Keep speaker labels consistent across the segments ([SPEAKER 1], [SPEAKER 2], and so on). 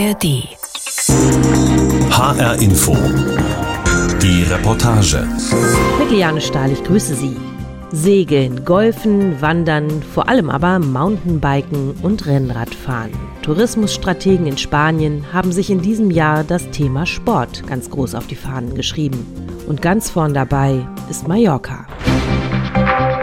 [SPEAKER 1] ARD.
[SPEAKER 2] HR Info. Die Reportage.
[SPEAKER 3] Mit Liane Stahl, ich grüße Sie. Segeln, Golfen, Wandern, vor allem aber Mountainbiken und Rennradfahren. Tourismusstrategen in Spanien haben sich in diesem Jahr das Thema Sport ganz groß auf die Fahnen geschrieben. Und ganz vorn dabei ist Mallorca.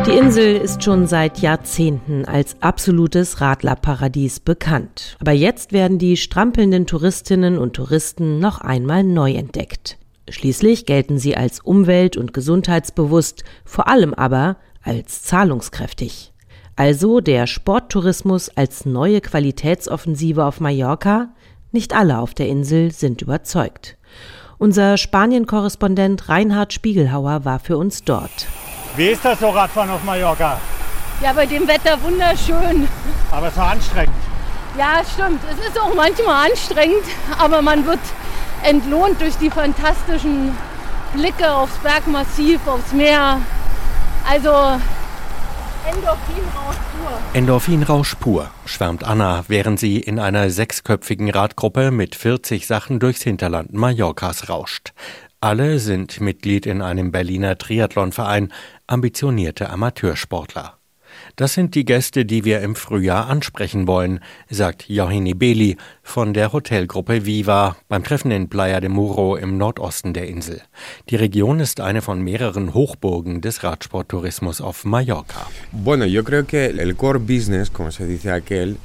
[SPEAKER 3] Die Insel ist schon seit Jahrzehnten als absolutes Radlerparadies bekannt. Aber jetzt werden die strampelnden Touristinnen und Touristen noch einmal neu entdeckt. Schließlich gelten sie als umwelt- und gesundheitsbewusst, vor allem aber als zahlungskräftig. Also der Sporttourismus als neue Qualitätsoffensive auf Mallorca? Nicht alle auf der Insel sind überzeugt. Unser Spanien-Korrespondent Reinhard Spiegelhauer war für uns dort.
[SPEAKER 4] Wie ist das so Radfahren auf Mallorca?
[SPEAKER 5] Ja, bei dem Wetter wunderschön.
[SPEAKER 4] Aber es war anstrengend.
[SPEAKER 5] Ja, stimmt. Es ist auch manchmal anstrengend, aber man wird entlohnt durch die fantastischen Blicke aufs Bergmassiv, aufs Meer. Also Endorphinrausch pur.
[SPEAKER 6] Endorphinrausch pur, schwärmt Anna, während sie in einer sechsköpfigen Radgruppe mit 40 Sachen durchs Hinterland Mallorcas rauscht. Alle sind Mitglied in einem Berliner Triathlonverein, ambitionierte Amateursportler. Das sind die Gäste, die wir im Frühjahr ansprechen wollen, sagt Johanni Beli von der Hotelgruppe Viva beim Treffen in Playa de Muro im Nordosten der Insel. Die Region ist eine von mehreren Hochburgen des Radsporttourismus auf Mallorca.
[SPEAKER 7] Bueno, yo creo que el core business, como se dice aquel,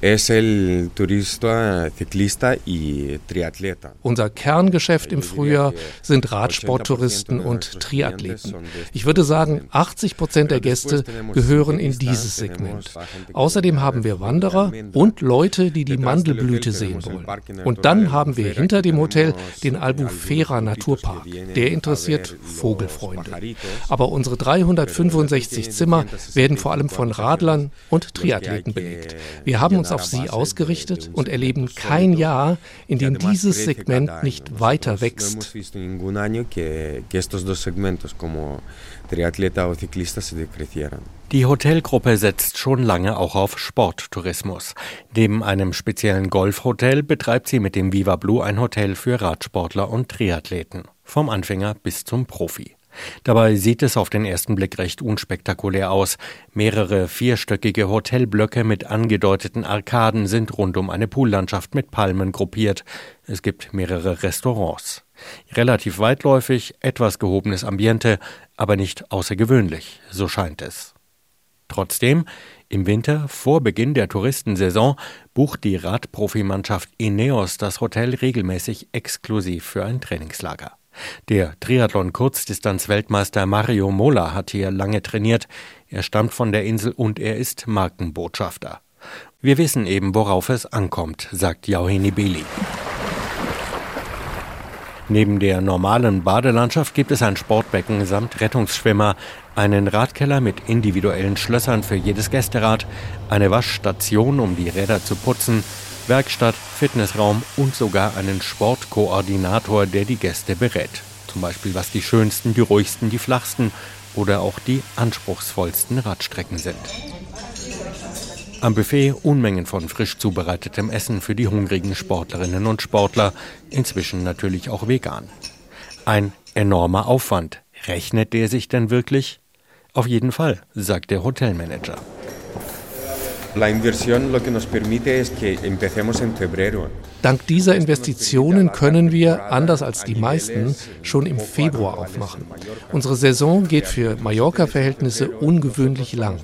[SPEAKER 7] es el turista, ciclista y triatleta.
[SPEAKER 8] Unser Kerngeschäft im Frühjahr sind Radsporttouristen und Triathleten. Ich würde sagen, 80 Prozent der Gäste gehören in dieses Segment. Außerdem haben wir Wanderer und Leute, die die Mandelblüte sehen wollen. Und dann haben wir hinter dem Hotel den Albufera Naturpark. Der interessiert Vogelfreunde. Aber unsere 365 Zimmer werden vor allem von Radlern und Triathleten belegt. Wir haben uns auf sie ausgerichtet und erleben kein Jahr, in dem dieses Segment nicht weiter wächst.
[SPEAKER 6] Die Hotelgruppe setzt schon lange auch auf Sporttourismus. Neben einem speziellen Golfhotel betreibt sie mit dem Viva Blue ein Hotel für Radsportler und Triathleten. Vom Anfänger bis zum Profi. Dabei sieht es auf den ersten Blick recht unspektakulär aus. Mehrere vierstöckige Hotelblöcke mit angedeuteten Arkaden sind rund um eine Poollandschaft mit Palmen gruppiert. Es gibt mehrere Restaurants. Relativ weitläufig, etwas gehobenes Ambiente, aber nicht außergewöhnlich, so scheint es. Trotzdem, im Winter, vor Beginn der Touristensaison, bucht die Radprofimannschaft Ineos das Hotel regelmäßig exklusiv für ein Trainingslager. Der Triathlon-Kurzdistanz-Weltmeister Mario Mola hat hier lange trainiert. Er stammt von der Insel und er ist Markenbotschafter. Wir wissen eben, worauf es ankommt, sagt Jauheni Beli. Neben der normalen Badelandschaft gibt es ein Sportbecken samt Rettungsschwimmer, einen Radkeller mit individuellen Schlössern für jedes Gästerad, eine Waschstation, um die Räder zu putzen, Werkstatt, Fitnessraum und sogar einen Sportkoordinator, der die Gäste berät. Zum Beispiel, was die schönsten, die ruhigsten, die flachsten oder auch die anspruchsvollsten Radstrecken sind. Am Buffet Unmengen von frisch zubereitetem Essen für die hungrigen Sportlerinnen und Sportler, inzwischen natürlich auch vegan. Ein enormer Aufwand. Rechnet der sich denn wirklich? Auf jeden Fall, sagt der Hotelmanager.
[SPEAKER 7] La inversión lo que nos permite es que empecemos en febrero.
[SPEAKER 8] Dank dieser Investitionen können wir, anders als die meisten, schon im Februar aufmachen. Unsere Saison geht für Mallorca-Verhältnisse ungewöhnlich lang.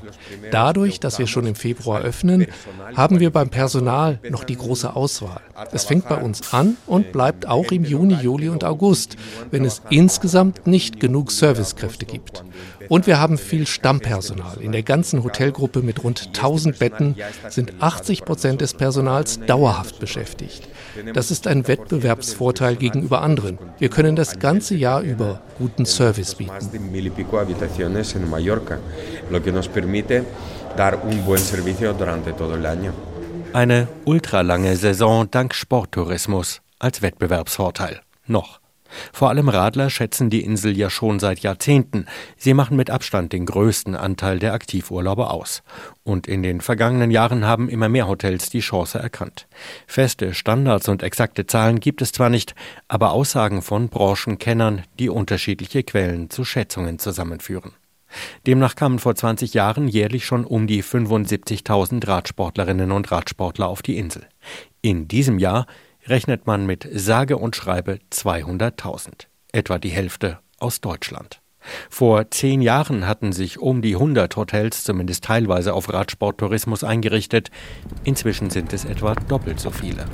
[SPEAKER 8] Dadurch, dass wir schon im Februar öffnen, haben wir beim Personal noch die große Auswahl. Es fängt bei uns an und bleibt auch im Juni, Juli und August, wenn es insgesamt nicht genug Servicekräfte gibt. Und wir haben viel Stammpersonal. In der ganzen Hotelgruppe mit rund 1000 Betten sind 80 Prozent des Personals dauerhaft beschäftigt. Das ist ein Wettbewerbsvorteil gegenüber anderen. Wir können das ganze Jahr über guten Service bieten.
[SPEAKER 6] Eine ultralange Saison dank Sporttourismus als Wettbewerbsvorteil. Noch. Vor allem Radler schätzen die Insel ja schon seit Jahrzehnten. Sie machen mit Abstand den größten Anteil der Aktivurlauber aus. Und in den vergangenen Jahren haben immer mehr Hotels die Chance erkannt. Feste Standards und exakte Zahlen gibt es zwar nicht, aber Aussagen von Branchenkennern, die unterschiedliche Quellen zu Schätzungen zusammenführen. Demnach kamen vor 20 Jahren jährlich schon um die 75.000 Radsportlerinnen und Radsportler auf die Insel. In diesem Jahr rechnet man mit sage und schreibe 200.000, etwa die Hälfte aus Deutschland. Vor zehn Jahren hatten sich um die 100 Hotels zumindest teilweise auf Radsporttourismus eingerichtet. Inzwischen sind es etwa doppelt so viele.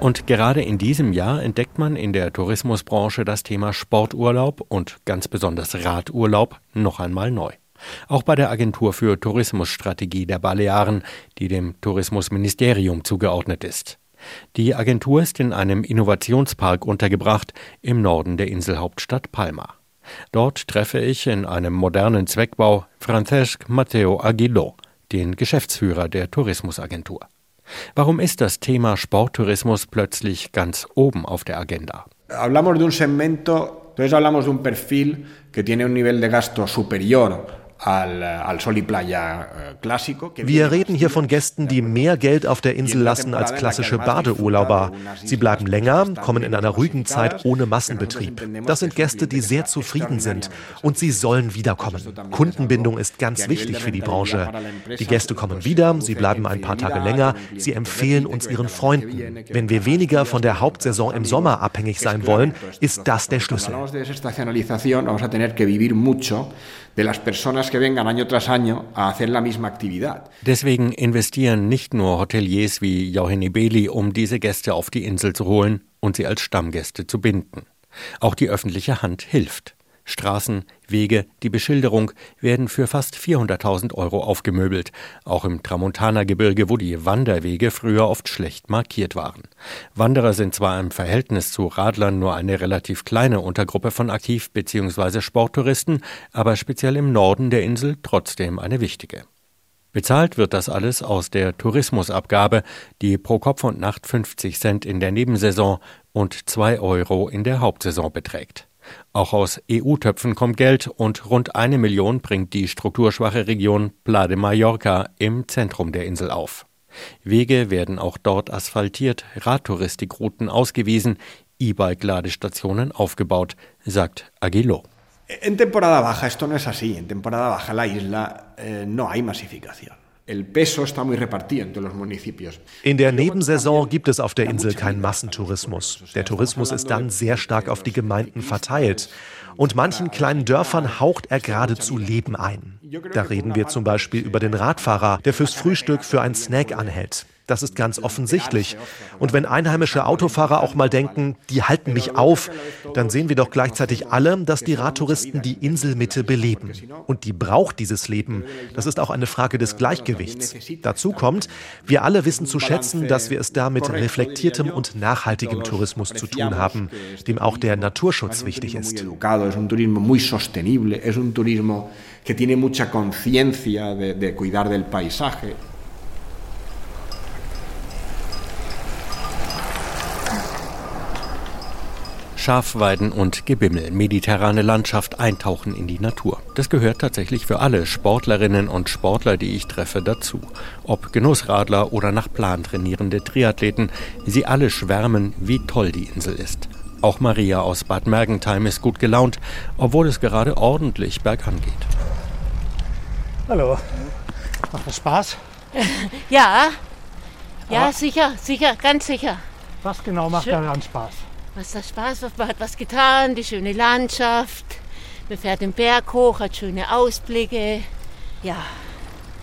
[SPEAKER 6] Und gerade in diesem Jahr entdeckt man in der Tourismusbranche das Thema Sporturlaub und ganz besonders Radurlaub noch einmal neu. Auch bei der Agentur für Tourismusstrategie der Balearen, die dem Tourismusministerium zugeordnet ist. Die Agentur ist in einem Innovationspark untergebracht im Norden der Inselhauptstadt Palma. Dort treffe ich in einem modernen Zweckbau Francesc Matteo Aguiló, den Geschäftsführer der Tourismusagentur. Warum ist das Thema Sporttourismus plötzlich ganz oben auf der Agenda?
[SPEAKER 1] Hablamos de un segmento, entonces hablamos de un perfil que tiene un nivel de gasto superior
[SPEAKER 9] Wir reden hier von Gästen, die mehr Geld auf der Insel lassen als klassische Badeurlauber. Sie bleiben länger, kommen in einer ruhigen Zeit ohne Massenbetrieb. Das sind Gäste, die sehr zufrieden sind und sie sollen wiederkommen. Kundenbindung ist ganz wichtig für die Branche. Die Gäste kommen wieder, sie bleiben ein paar Tage länger, sie empfehlen uns ihren Freunden. Wenn wir weniger von der Hauptsaison im Sommer abhängig sein wollen, ist das der Schlüssel
[SPEAKER 1] de las personas que vengan año tras año a hacer la misma actividad.
[SPEAKER 6] Deswegen investieren nicht nur Hoteliers wie Johanny Beli, um diese Gäste auf die Insel zu holen und sie als Stammgäste zu binden. Auch die öffentliche Hand hilft. Straßen, Wege, die Beschilderung werden für fast 400.000 Euro aufgemöbelt, auch im Tramontana-Gebirge, wo die Wanderwege früher oft schlecht markiert waren. Wanderer sind zwar im Verhältnis zu Radlern nur eine relativ kleine Untergruppe von Aktiv- bzw. Sporttouristen, aber speziell im Norden der Insel trotzdem eine wichtige. Bezahlt wird das alles aus der Tourismusabgabe, die pro Kopf und Nacht 50 Cent in der Nebensaison und 2 Euro in der Hauptsaison beträgt. Auch aus EU-Töpfen kommt Geld und rund eine Million bringt die strukturschwache Region Pla de Mallorca im Zentrum der Insel auf. Wege werden auch dort asphaltiert, Radtouristikrouten ausgewiesen, E-Bike-Ladestationen aufgebaut, sagt Aguilo.
[SPEAKER 1] En temporada baja esto no es así. En temporada baja la isla eh, no hay masificación.
[SPEAKER 9] In der Nebensaison gibt es auf der Insel keinen Massentourismus. Der Tourismus ist dann sehr stark auf die Gemeinden verteilt. Und manchen kleinen Dörfern haucht er geradezu Leben ein. Da reden wir zum Beispiel über den Radfahrer, der fürs Frühstück für einen Snack anhält. Das ist ganz offensichtlich. Und wenn einheimische Autofahrer auch mal denken, die halten mich auf, dann sehen wir doch gleichzeitig alle, dass die Radtouristen die Inselmitte beleben. Und die braucht dieses Leben. Das ist auch eine Frage des Gleichgewichts. Dazu kommt, wir alle wissen zu schätzen, dass wir es da mit reflektiertem und nachhaltigem Tourismus zu tun haben, dem auch der Naturschutz wichtig ist. que tiene mucha conciencia de, de cuidar del paisaje.
[SPEAKER 6] Schafweiden und Gebimmel, mediterrane Landschaft, eintauchen in die Natur. Das gehört tatsächlich für alle Sportlerinnen und Sportler, die ich treffe, dazu. Ob Genussradler oder nach Plan trainierende Triathleten, sie alle schwärmen, wie toll die Insel ist. Auch Maria aus Bad Mergentheim ist gut gelaunt, obwohl es gerade ordentlich bergan geht.
[SPEAKER 4] Hallo. Macht das Spaß?
[SPEAKER 5] ja. Ja, Aber sicher, sicher, ganz sicher.
[SPEAKER 4] Was genau macht daran Spaß?
[SPEAKER 5] Was da Spaß macht. Man hat was getan, die schöne Landschaft. Man fährt den Berg hoch, hat schöne Ausblicke. Ja.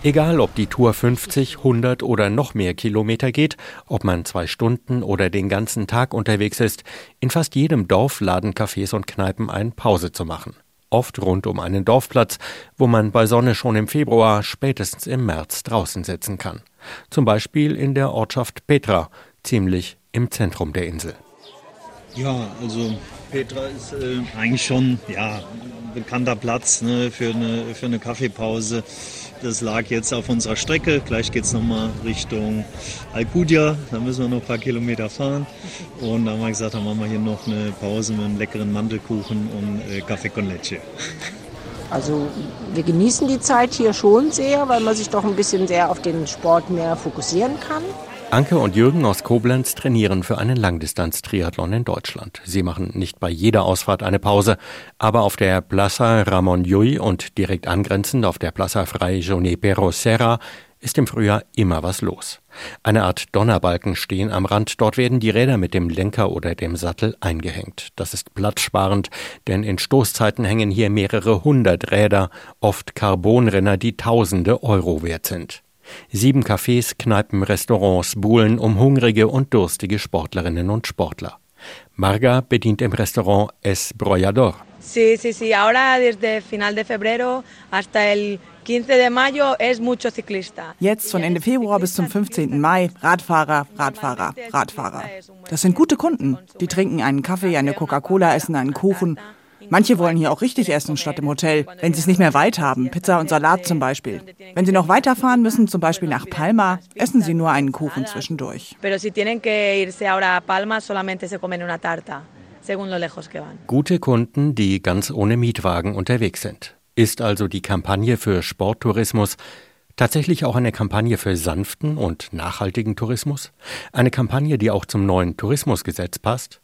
[SPEAKER 6] Egal, ob die Tour 50, 100 oder noch mehr Kilometer geht, ob man zwei Stunden oder den ganzen Tag unterwegs ist, in fast jedem Dorf laden Cafés und Kneipen ein, Pause zu machen. Oft rund um einen Dorfplatz, wo man bei Sonne schon im Februar, spätestens im März draußen sitzen kann. Zum Beispiel in der Ortschaft Petra, ziemlich im Zentrum der Insel.
[SPEAKER 10] Ja, also Petra ist äh, eigentlich schon ja, ein bekannter Platz ne, für, eine, für eine Kaffeepause. Das lag jetzt auf unserer Strecke. Gleich geht es nochmal Richtung Alcudia. Da müssen wir noch ein paar Kilometer fahren. Und da haben wir gesagt, dann machen wir hier noch eine Pause mit einem leckeren Mandelkuchen und äh, Kaffee con leche.
[SPEAKER 11] Also wir genießen die Zeit hier schon sehr, weil man sich doch ein bisschen sehr auf den Sport mehr fokussieren kann.
[SPEAKER 6] Anke und Jürgen aus Koblenz trainieren für einen Langdistanz-Triathlon in Deutschland. Sie machen nicht bei jeder Ausfahrt eine Pause, aber auf der Plaza Ramon Llull und direkt angrenzend auf der Plaza Fray Junipero Serra ist im Frühjahr immer was los. Eine Art Donnerbalken stehen am Rand, dort werden die Räder mit dem Lenker oder dem Sattel eingehängt. Das ist platzsparend, denn in Stoßzeiten hängen hier mehrere hundert Räder, oft Carbonrenner, die tausende Euro wert sind. Sieben Cafés, Kneipen, Restaurants buhlen um hungrige und durstige Sportlerinnen und Sportler. Marga bedient im Restaurant Es Brollador.
[SPEAKER 12] Sí, sí, sí. Ahora desde final de febrero hasta el 15 de mayo es mucho ciclista.
[SPEAKER 13] Jetzt von Ende Februar bis zum 15. Mai Radfahrer, Radfahrer, Radfahrer. Das sind gute Kunden. Die trinken einen Kaffee, eine Coca-Cola, essen einen Kuchen Manche wollen hier auch richtig essen statt im Hotel, wenn sie es nicht mehr weit haben, Pizza und Salat zum Beispiel. Wenn sie noch weiterfahren müssen, zum Beispiel nach Palma, essen sie nur einen Kuchen zwischendurch.
[SPEAKER 6] Gute Kunden, die ganz ohne Mietwagen unterwegs sind. Ist also die Kampagne für Sporttourismus tatsächlich auch eine Kampagne für sanften und nachhaltigen Tourismus? Eine Kampagne, die auch zum neuen Tourismusgesetz passt?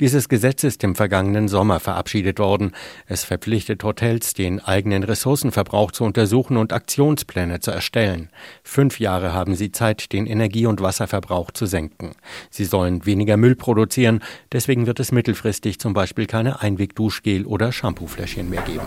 [SPEAKER 6] Dieses Gesetz ist im vergangenen Sommer verabschiedet worden. Es verpflichtet Hotels, den eigenen Ressourcenverbrauch zu untersuchen und Aktionspläne zu erstellen. Fünf Jahre haben sie Zeit, den Energie- und Wasserverbrauch zu senken. Sie sollen weniger Müll produzieren, deswegen wird es mittelfristig zum Beispiel keine Einwegduschgel- oder Shampoofläschchen mehr geben.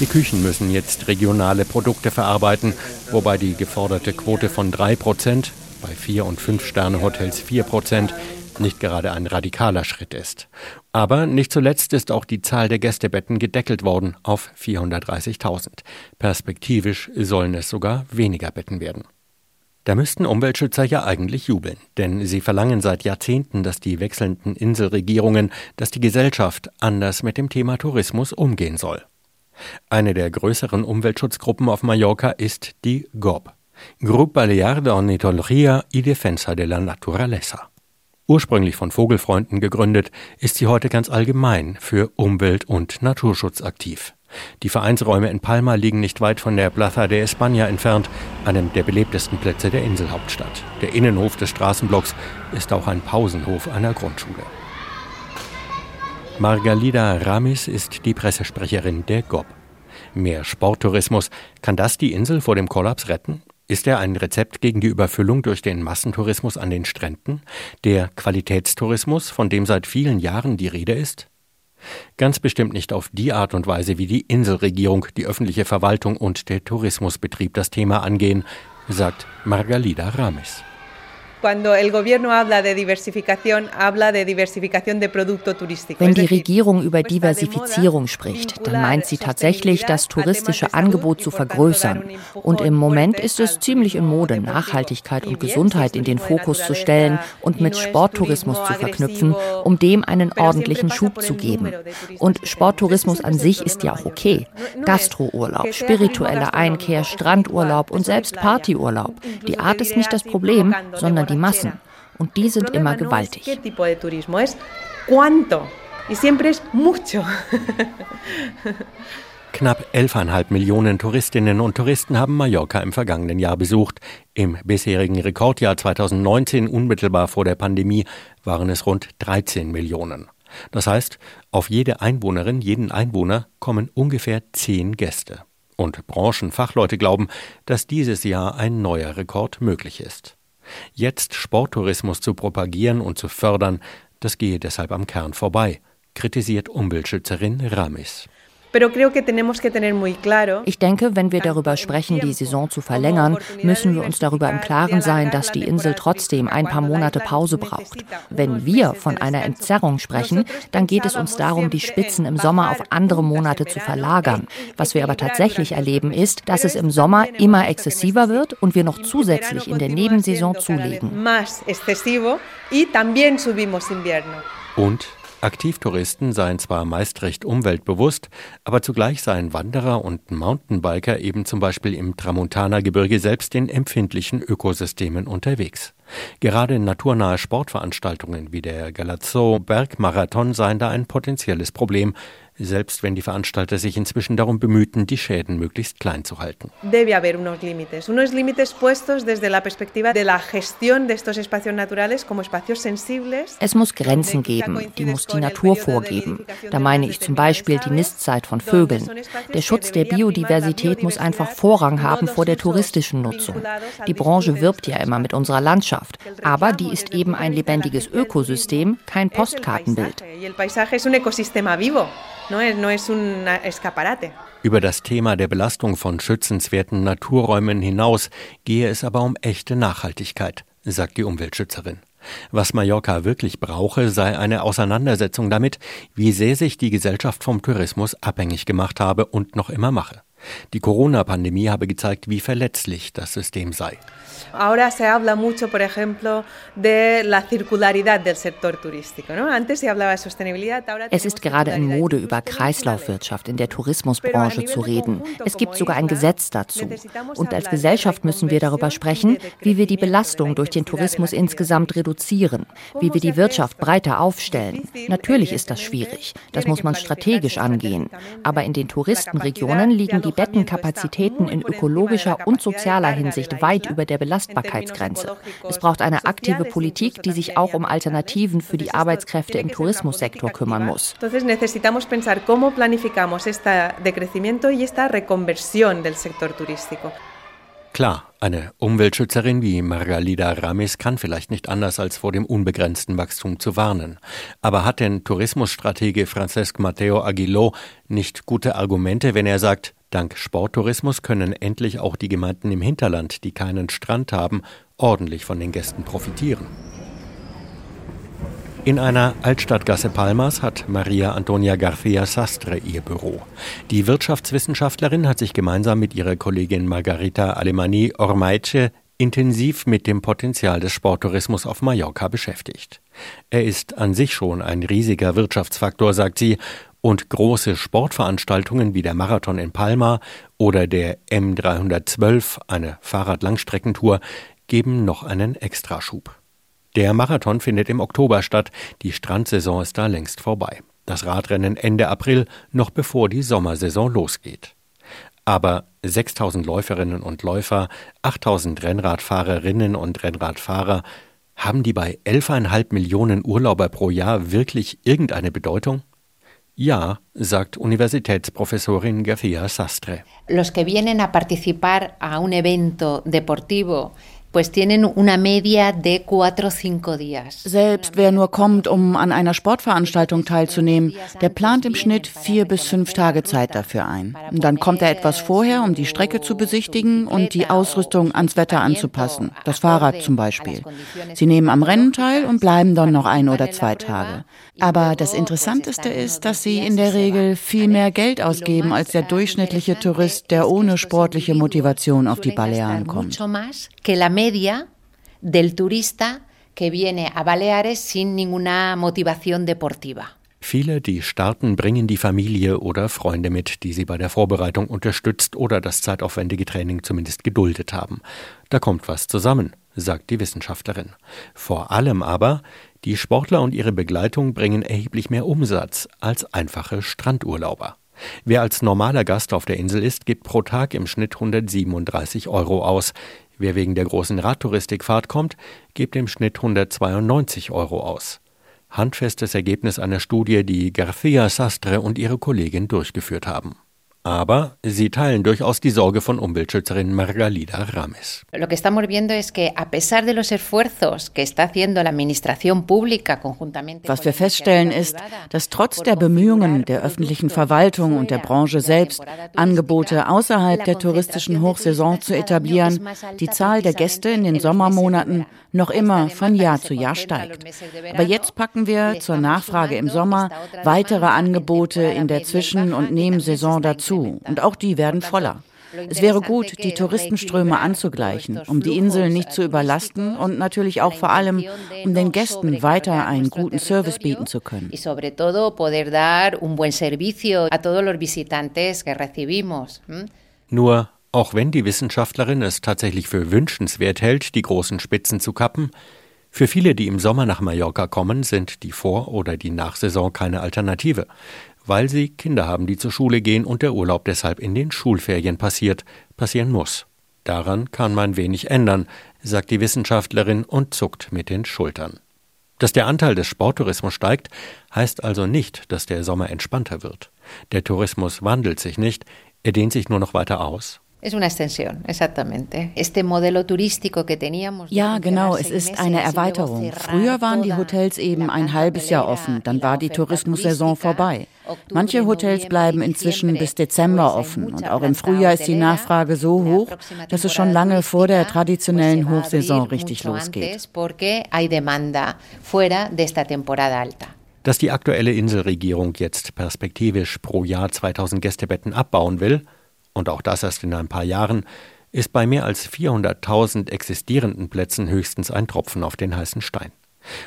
[SPEAKER 6] Die Küchen müssen jetzt regionale Produkte verarbeiten, wobei die geforderte Quote von drei Prozent bei Vier- und Fünf-Sterne-Hotels 4 Prozent nicht gerade ein radikaler Schritt ist. Aber nicht zuletzt ist auch die Zahl der Gästebetten gedeckelt worden auf 430.000. Perspektivisch sollen es sogar weniger Betten werden. Da müssten Umweltschützer ja eigentlich jubeln, denn sie verlangen seit Jahrzehnten, dass die wechselnden Inselregierungen, dass die Gesellschaft anders mit dem Thema Tourismus umgehen soll. Eine der größeren Umweltschutzgruppen auf Mallorca ist die GOB, Grup Balear de Ornitología y Defensa de la Naturaleza. Ursprünglich von Vogelfreunden gegründet, ist sie heute ganz allgemein für Umwelt- und Naturschutz aktiv. Die Vereinsräume in Palma liegen nicht weit von der Plaza de España entfernt, einem der belebtesten Plätze der Inselhauptstadt. Der Innenhof des Straßenblocks ist auch ein Pausenhof einer Grundschule. Margalida Ramis ist die Pressesprecherin der GOB. Mehr Sporttourismus, kann das die Insel vor dem Kollaps retten? Ist er ein Rezept gegen die Überfüllung durch den Massentourismus an den Stränden? Der Qualitätstourismus, von dem seit vielen Jahren die Rede ist? Ganz bestimmt nicht auf die Art und Weise, wie die Inselregierung, die öffentliche Verwaltung und der Tourismusbetrieb das Thema angehen, sagt Margalida Rames.
[SPEAKER 14] Wenn die Regierung über Diversifizierung spricht, dann meint sie tatsächlich, das touristische Angebot zu vergrößern. Und im Moment ist es ziemlich in Mode, Nachhaltigkeit und Gesundheit in den Fokus zu stellen und mit Sporttourismus zu verknüpfen, um dem einen ordentlichen Schub zu geben. Und Sporttourismus an sich ist ja auch okay. Gastrourlaub, spirituelle Einkehr, Strandurlaub und selbst Partyurlaub. Die Art ist nicht das Problem, sondern die die Massen. Und die sind immer gewaltig.
[SPEAKER 6] Knapp 11,5 Millionen Touristinnen und Touristen haben Mallorca im vergangenen Jahr besucht. Im bisherigen Rekordjahr 2019, unmittelbar vor der Pandemie, waren es rund 13 Millionen. Das heißt, auf jede Einwohnerin, jeden Einwohner kommen ungefähr 10 Gäste. Und Branchenfachleute glauben, dass dieses Jahr ein neuer Rekord möglich ist. Jetzt Sporttourismus zu propagieren und zu fördern, das gehe deshalb am Kern vorbei, kritisiert Umweltschützerin Ramis.
[SPEAKER 14] Ich denke, wenn wir darüber sprechen, die Saison zu verlängern, müssen wir uns darüber im Klaren sein, dass die Insel trotzdem ein paar Monate Pause braucht. Wenn wir von einer Entzerrung sprechen, dann geht es uns darum, die Spitzen im Sommer auf andere Monate zu verlagern. Was wir aber tatsächlich erleben, ist, dass es im Sommer immer exzessiver wird und wir noch zusätzlich in der Nebensaison zulegen.
[SPEAKER 6] Und Aktivtouristen seien zwar meist recht umweltbewusst, aber zugleich seien Wanderer und Mountainbiker eben zum Beispiel im Tramontana-Gebirge selbst in empfindlichen Ökosystemen unterwegs. Gerade naturnahe Sportveranstaltungen wie der Galazzo Bergmarathon seien da ein potenzielles Problem, selbst wenn die Veranstalter sich inzwischen darum bemühten, die Schäden möglichst klein zu halten.
[SPEAKER 15] Debe haber unos límites, unos límites puestos desde la perspectiva de la gestión de estos espacios naturales como espacios sensibles.
[SPEAKER 14] Es muss Grenzen geben, die muss die Natur vorgeben. Da meine ich zum Beispiel die Nistzeit von Vögeln. Der Schutz der Biodiversität muss einfach Vorrang haben vor der touristischen Nutzung. Die Branche wirbt ja immer mit unserer Landschaft, aber die ist eben ein lebendiges Ökosystem, kein Postkartenbild.
[SPEAKER 6] Über das Thema der Belastung von schützenswerten Naturräumen hinaus gehe es aber um echte Nachhaltigkeit, sagt die Umweltschützerin. Was Mallorca wirklich brauche, sei eine Auseinandersetzung damit, wie sehr sich die Gesellschaft vom Tourismus abhängig gemacht habe und noch immer mache. Die Corona-Pandemie habe gezeigt, wie verletzlich das System sei.
[SPEAKER 15] Ahora se habla mucho, por ejemplo, de la circularidad del sector turístico. ¿no? Antes se hablaba de sostenibilidad. Ahora
[SPEAKER 14] es ist gerade in Mode, über Kreislaufwirtschaft in der Tourismusbranche zu reden. Es gibt sogar ein Gesetz dazu. Und als Gesellschaft müssen wir darüber sprechen, wie wir die Belastung durch den Tourismus insgesamt reduzieren, wie wir die Wirtschaft breiter aufstellen. Natürlich ist das schwierig. Das muss man strategisch angehen. Aber in den Touristenregionen liegen die Bettenkapazitäten in ökologischer und sozialer Hinsicht weit über der Belastbarkeitsgrenze. Es braucht eine aktive Politik, die sich auch um Alternativen für die Arbeitskräfte im Tourismussektor kümmern muss.
[SPEAKER 6] Klar, eine Umweltschützerin wie Margalida Ramis kann vielleicht nicht anders als vor dem unbegrenzten Wachstum zu warnen. Aber hat denn Tourismusstratege Francesc Mateo Aguiló nicht gute Argumente, wenn er sagt, dank Sporttourismus können endlich auch die Gemeinden im Hinterland, die keinen Strand haben, ordentlich von den Gästen profitieren? In einer Altstadtgasse Palmas hat Maria Antonia García Sastre ihr Büro. Die Wirtschaftswissenschaftlerin hat sich gemeinsam mit ihrer Kollegin Margarita Alemani Ormaice intensiv mit dem Potenzial des Sporttourismus auf Mallorca beschäftigt. Er ist an sich schon ein riesiger Wirtschaftsfaktor, sagt sie, und große Sportveranstaltungen wie der Marathon in Palma oder der M312, eine Fahrradlangstreckentour, geben noch einen Extraschub. Der Marathon findet im Oktober statt, die Strandsaison ist da längst vorbei. Das Radrennen Ende April, noch bevor die Sommersaison losgeht. Aber 6000 Läuferinnen und Läufer, 8000 Rennradfahrerinnen und Rennradfahrer, haben die bei 11,5 Millionen Urlauber pro Jahr wirklich irgendeine Bedeutung? Ja, sagt Universitätsprofessorin García Sastre.
[SPEAKER 16] Los que vienen a participar a un evento deportivo pues tienen una media de cuatro cinco días.
[SPEAKER 17] Selbst wer nur kommt, um an einer Sportveranstaltung teilzunehmen, der plant im Schnitt vier bis fünf Tage Zeit dafür ein. Und dann kommt er etwas vorher, um die Strecke zu besichtigen und die Ausrüstung ans Wetter anzupassen, das Fahrrad zum Beispiel. Sie nehmen am Rennen teil und bleiben dann noch ein oder zwei Tage. Aber das Interessanteste ist, dass sie in der Regel viel mehr Geld ausgeben als der durchschnittliche Tourist, der ohne sportliche Motivation auf die Balearen kommt
[SPEAKER 16] media del turista que viene a Baleares sin ninguna motivación deportiva.
[SPEAKER 6] Viele, die starten, bringen die Familie oder Freunde mit, die sie bei der Vorbereitung unterstützt oder das zeitaufwendige Training zumindest geduldet haben. Da kommt was zusammen, sagt die Wissenschaftlerin. Vor allem aber, die Sportler und ihre Begleitung bringen erheblich mehr Umsatz als einfache Strandurlauber. Wer als normaler Gast auf der Insel ist, gibt pro Tag im Schnitt 137 Euro aus. Wer wegen der großen Radtouristikfahrt kommt, gibt im Schnitt 192 Euro aus. Handfestes Ergebnis einer Studie, die García Sastre und ihre Kollegin durchgeführt haben. Aber sie teilen durchaus die Sorge von Umweltschützerin Margalida Rames.
[SPEAKER 16] Lo que estamos viendo es que a pesar de los esfuerzos que está haciendo la administración pública conjuntamente
[SPEAKER 17] Was wir feststellen ist, dass trotz der Bemühungen der öffentlichen Verwaltung und der Branche selbst Angebote außerhalb der touristischen Hochsaison zu etablieren, die Zahl der Gäste in den Sommermonaten noch immer von Jahr zu Jahr steigt. Aber jetzt packen wir zur Nachfrage im Sommer weitere Angebote in der Zwischen- und Nebensaison dazu zu und auch die werden voller. Es wäre gut, die Touristenströme anzugleichen, um die Inseln nicht zu überlasten und natürlich auch vor allem, um den Gästen weiter einen guten Service bieten zu können.
[SPEAKER 6] Nur auch wenn die Wissenschaftlerin es tatsächlich für wünschenswert hält, die großen Spitzen zu kappen, für viele, die im Sommer nach Mallorca kommen, sind die Vor- oder die Nachsaison keine Alternative, weil sie Kinder haben, die zur Schule gehen und der Urlaub deshalb in den Schulferien passiert, passieren muss. Daran kann man wenig ändern, sagt die Wissenschaftlerin und zuckt mit den Schultern. Dass der Anteil des Sporttourismus steigt, heißt also nicht, dass der Sommer entspannter wird. Der Tourismus wandelt sich nicht, er dehnt sich nur noch weiter aus
[SPEAKER 17] Ja, genau, es ist eine Erweiterung. Früher waren die Hotels eben ein halbes Jahr offen, dann war die Tourismussaison vorbei. Manche Hotels bleiben inzwischen bis Dezember offen und auch im Frühjahr ist die Nachfrage so hoch, dass es schon lange vor der traditionellen Hochsaison richtig losgeht.
[SPEAKER 6] Dass die aktuelle Inselregierung jetzt perspektivisch pro Jahr 2000 Gästebetten abbauen will, und auch das erst in ein paar Jahren, ist bei mehr als 400.000 existierenden Plätzen höchstens ein Tropfen auf den heißen Stein.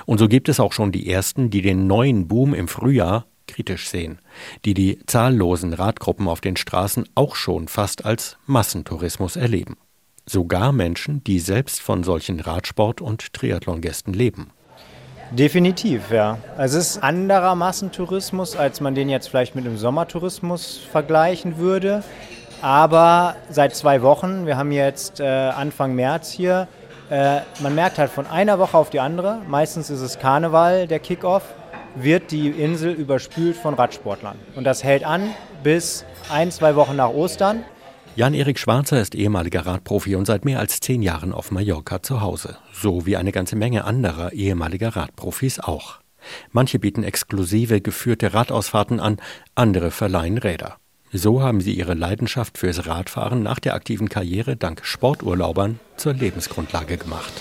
[SPEAKER 6] Und so gibt es auch schon die ersten, die den neuen Boom im Frühjahr kritisch sehen, die die zahllosen Radgruppen auf den Straßen auch schon fast als Massentourismus erleben. Sogar Menschen, die selbst von solchen Radsport- und Triathlongästen leben.
[SPEAKER 18] Definitiv, ja. Es ist anderer Massentourismus, als man den jetzt vielleicht mit dem Sommertourismus vergleichen würde. Aber seit zwei Wochen, wir haben jetzt äh, Anfang März hier, äh, man merkt halt von einer Woche auf die andere, meistens ist es Karneval, der Kickoff, wird die Insel überspült von Radsportlern. Und das hält an bis ein, zwei Wochen nach Ostern.
[SPEAKER 6] Jan-Erik Schwarzer ist ehemaliger Radprofi und seit mehr als zehn Jahren auf Mallorca zu Hause. So wie eine ganze Menge anderer ehemaliger Radprofis auch. Manche bieten exklusive geführte Radausfahrten an, andere verleihen Räder. So haben sie ihre Leidenschaft fürs Radfahren nach der aktiven Karriere dank Sporturlaubern zur Lebensgrundlage gemacht.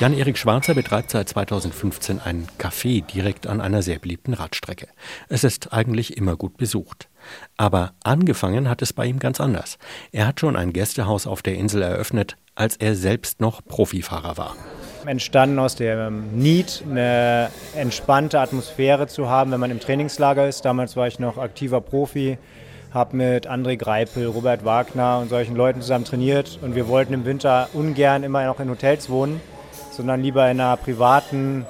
[SPEAKER 6] Jan-Erik Schwarzer betreibt seit 2015 ein Café direkt an einer sehr beliebten Radstrecke. Es ist eigentlich immer gut besucht. Aber angefangen hat es bei ihm ganz anders. Er hat schon ein Gästehaus auf der Insel eröffnet, als er selbst noch Profifahrer war
[SPEAKER 18] entstanden aus dem Need, eine entspannte Atmosphäre zu haben, wenn man im Trainingslager ist. Damals war ich noch aktiver Profi, habe mit André Greipel, Robert Wagner und solchen Leuten zusammen trainiert und wir wollten im Winter ungern immer noch in Hotels wohnen, sondern lieber in einer privaten,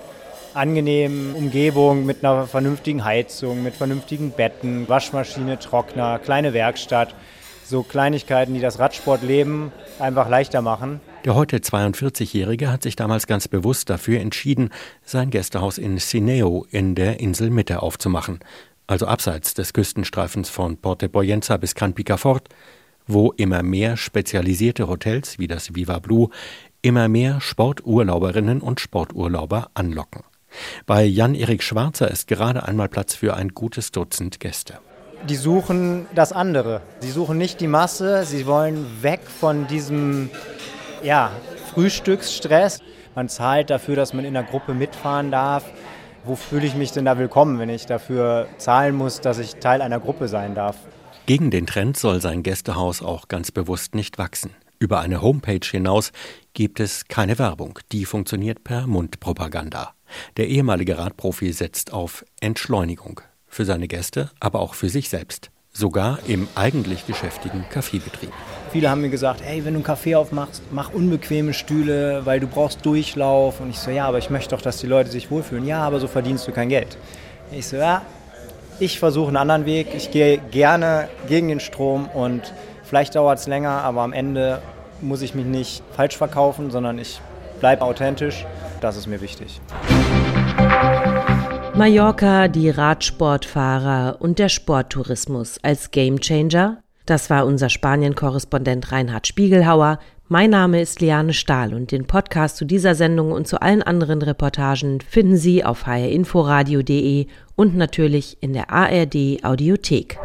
[SPEAKER 18] angenehmen Umgebung mit einer vernünftigen Heizung, mit vernünftigen Betten, Waschmaschine, Trockner, kleine Werkstatt. So Kleinigkeiten, die das Radsportleben einfach leichter machen.
[SPEAKER 6] Der heute 42-Jährige hat sich damals ganz bewusst dafür entschieden, sein Gästehaus in Sineo in der Inselmitte aufzumachen, also abseits des Küstenstreifens von Porte Poyenza bis Can Picafort, wo immer mehr spezialisierte Hotels wie das Viva Blue immer mehr Sporturlauberinnen und Sporturlauber anlocken. Bei Jan-Erik Schwarzer ist gerade einmal Platz für ein gutes Dutzend Gäste.
[SPEAKER 18] Die suchen das andere. Sie suchen nicht die Masse, sie wollen weg von diesem ja, Frühstücksstress. Man zahlt dafür, dass man in der Gruppe mitfahren darf. Wo fühle ich mich denn da willkommen, wenn ich dafür zahlen muss, dass ich Teil einer Gruppe sein darf?
[SPEAKER 6] Gegen den Trend soll sein Gästehaus auch ganz bewusst nicht wachsen. Über eine Homepage hinaus gibt es keine Werbung. Die funktioniert per Mundpropaganda. Der ehemalige Radprofi setzt auf Entschleunigung. Für seine Gäste, aber auch für sich selbst sogar im eigentlich geschäftigen Kaffeebetrieb.
[SPEAKER 18] Viele haben mir gesagt, hey, wenn du einen Kaffee aufmachst, mach unbequeme Stühle, weil du brauchst Durchlauf. Und ich so, ja, aber ich möchte doch, dass die Leute sich wohlfühlen. Ja, aber so verdienst du kein Geld. Ich so, ja, ich versuche einen anderen Weg. Ich gehe gerne gegen den Strom und vielleicht dauert es länger, aber am Ende muss ich mich nicht falsch verkaufen, sondern ich bleibe authentisch. Das ist mir wichtig.
[SPEAKER 3] Mallorca, die Radsportfahrer und der Sporttourismus als Gamechanger? Das war unser Spanien-Korrespondent Reinhard Spiegelhauer. Mein Name ist Liane Stahl und den Podcast zu dieser Sendung und zu allen anderen Reportagen finden Sie auf hrinforadio.de und natürlich in der ARD Audiothek.